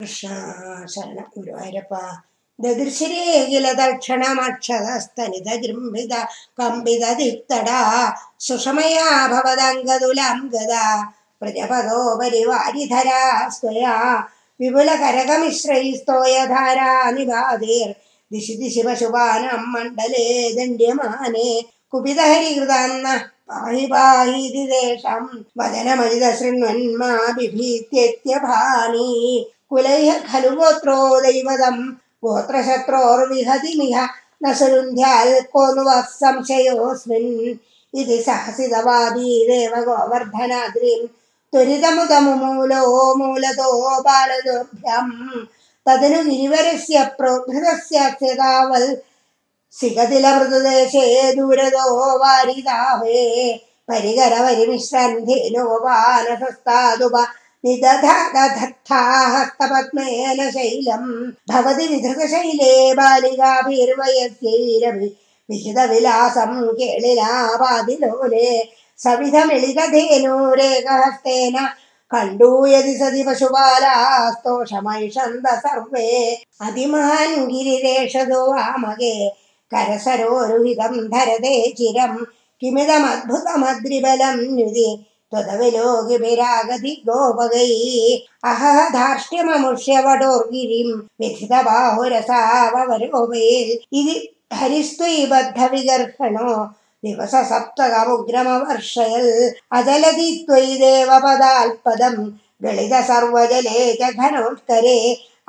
കൃഷ്ണ ശരണ ഗുരുവായൂരപ്പ ദദൃശിരേകില തൽക്ഷണമക്ഷതസ്തനിത ജൃംഭിത കമ്പിത ദിത്തട സുഷമയാ ഭവതംഗതുലാം ഗദാ. പ്രജപദോ പരിവാരിധരാ സ്വയാ വിപുല കരകമിശ്രൈസ്തോയധാരാ നിവാതേർ. ദിശി ദിശി പശുപാനം മണ്ഡലേ ദണ്ഡ്യമാനേ കുപിതഹരികൃതാന്ന പാഹി പാഹീതി ദേശം വദനമജിത ശൃണ്വന്മാ ബിഭീത്യത്യഭാനി കുലൈഹ ഖലു ഗോത്രോ ദൈവതം. ഗോത്രശത്രോർവിഹതി മിഹ നസുരുന്ധ്യാൽ കോന്നു വः സംശയോऽസ്മിൻ ഇതി സഹസിതവാദീ ദേവ ഗോവർദ്ധനാദ്രിം ത്വരിതമുതമുമൂലോ മൂലതോ ബാലദോഭ്യം തദനു ഗിരിവരസ്യ പ്രോദ്ധതസ്യാവൽ സിഗതിലമൃതദേശേ ദൂരതോ വാരിതാവേ. निदधादधत्थाहस्तपद्मेन शैलम् भवति विधृतशैले बालिकाभिर्वयस्यैरभि विहितविलासं निदधशैले सविधमिन कण्डूयति सति पशुपालास्तोषमयषन्त सर्वे अधिमहान् गिरिरेषदो वामगे करसरोरुहितं धरते चिरं किमिदमद्भुतमद्रिबलं न्युति നുതി ത്വതവിലോകിഭിരാഗതി ഗോപകൈ അഹധാർഷ്ട്യമമുഷ്യവടോർഗിരിം വിധിതബാഹുരസാവരോപേൽ ഇതി ഹരിസ്ത്വൈബദ്ധവിഗർഹണോ ദിവസ സപ്തകമുഗ്രമവർഷയൽ അജലതി ത്വയി ദേവപദാൽപദം. ഗളിത സർവജലേ ഘനോത്കരേ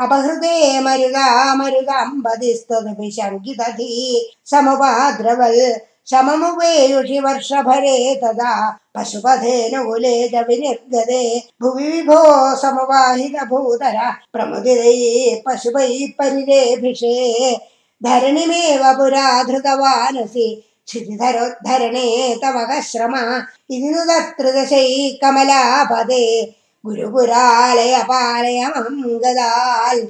അപഹൃതേ മരുതാമരുതാമ്പതിസ്തദപി ശങ്കിതധീ സമുപാദ്രവൽ. सममु वेयुषि वर्षभरे तदा विभो समवाहितभूतर भुविदै पशुपैः परिरेभिषे। धरणिमेव पुरा धृतवानसि क्षितिधरोद्धरणे तवकश्रमा इति नु तत्र कमलापदे। कमला पदे पालय मङ्गदाल्